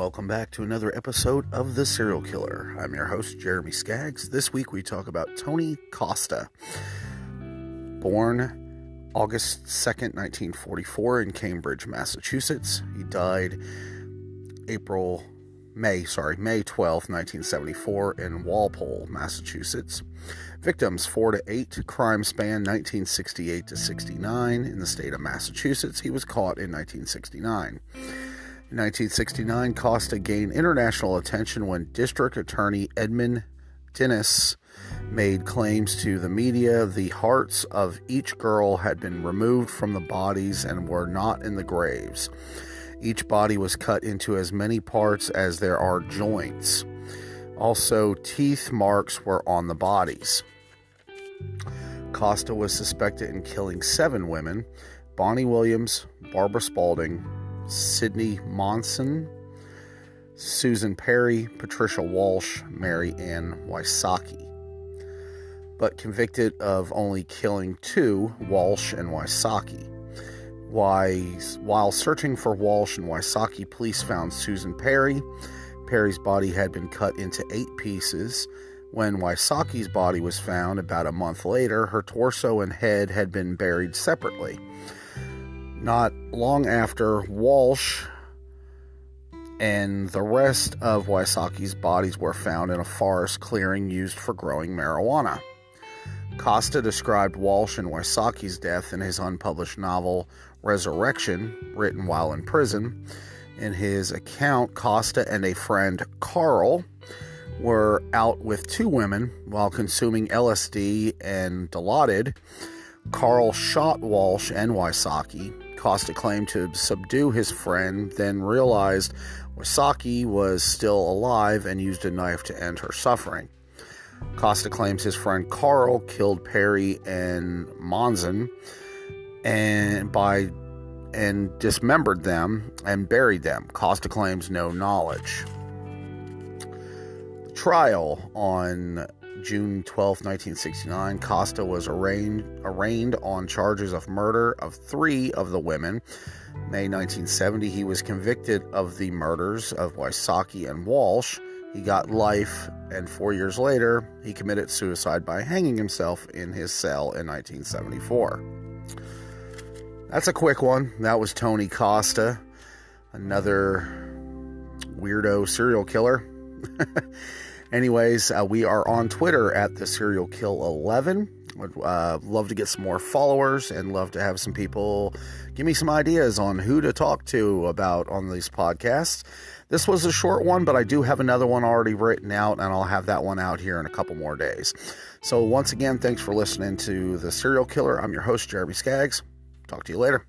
welcome back to another episode of The Serial Killer. I'm your host, Jeremy Skaggs. This week we talk about Tony Costa. Born August 2nd, 1944, in Cambridge, Massachusetts. He died April, May, sorry, May 12th, 1974, in Walpole, Massachusetts. Victims 4 to 8, crime span 1968 to 69 in the state of Massachusetts. He was caught in 1969. In 1969, Costa gained international attention when District Attorney Edmund Dinis made claims to the media the hearts of each girl had been removed from the bodies and were not in the graves. Each body was cut into as many parts as there are joints. Also, teeth marks were on the bodies. Costa was suspected in killing seven women Bonnie Williams, Barbara Spaulding, Sydney Monzon, Susan Perry, Patricia Walsh, Mary Ann Wysocki. But convicted of only killing two, Walsh and Wysocki. While searching for Walsh and Wysocki, police found Susan Perry. Perry's body had been cut into eight pieces. When Wysocki's body was found about a month later, her torso and head had been buried separately. Not long after, Walsh and the rest of Wysocki's bodies were found in a forest clearing used for growing marijuana. Costa described Walsh and Wysocki's death in his unpublished novel Resurrection, written while in prison. In his account, Costa and a friend, Carl, were out with two women while consuming LSD and Dilaudid. Carl shot Walsh and Wysocki. Costa claimed to subdue his friend, then realized Wysocki was still alive and used a knife to end her suffering. Costa claims his friend Carl killed Perry and Monzon and by and dismembered them and buried them. Costa claims no knowledge. The trial on June 12, 1969, Costa was arraigned, arraigned on charges of murder of three of the women. May 1970, he was convicted of the murders of Wysocki and Walsh. He got life, and four years later, he committed suicide by hanging himself in his cell in 1974. That's a quick one. That was Tony Costa, another weirdo serial killer. Anyways, uh, we are on Twitter at the Serial Kill 11. Would uh, love to get some more followers and love to have some people give me some ideas on who to talk to about on these podcasts. This was a short one, but I do have another one already written out, and I'll have that one out here in a couple more days. So, once again, thanks for listening to The Serial Killer. I'm your host, Jeremy Skaggs. Talk to you later.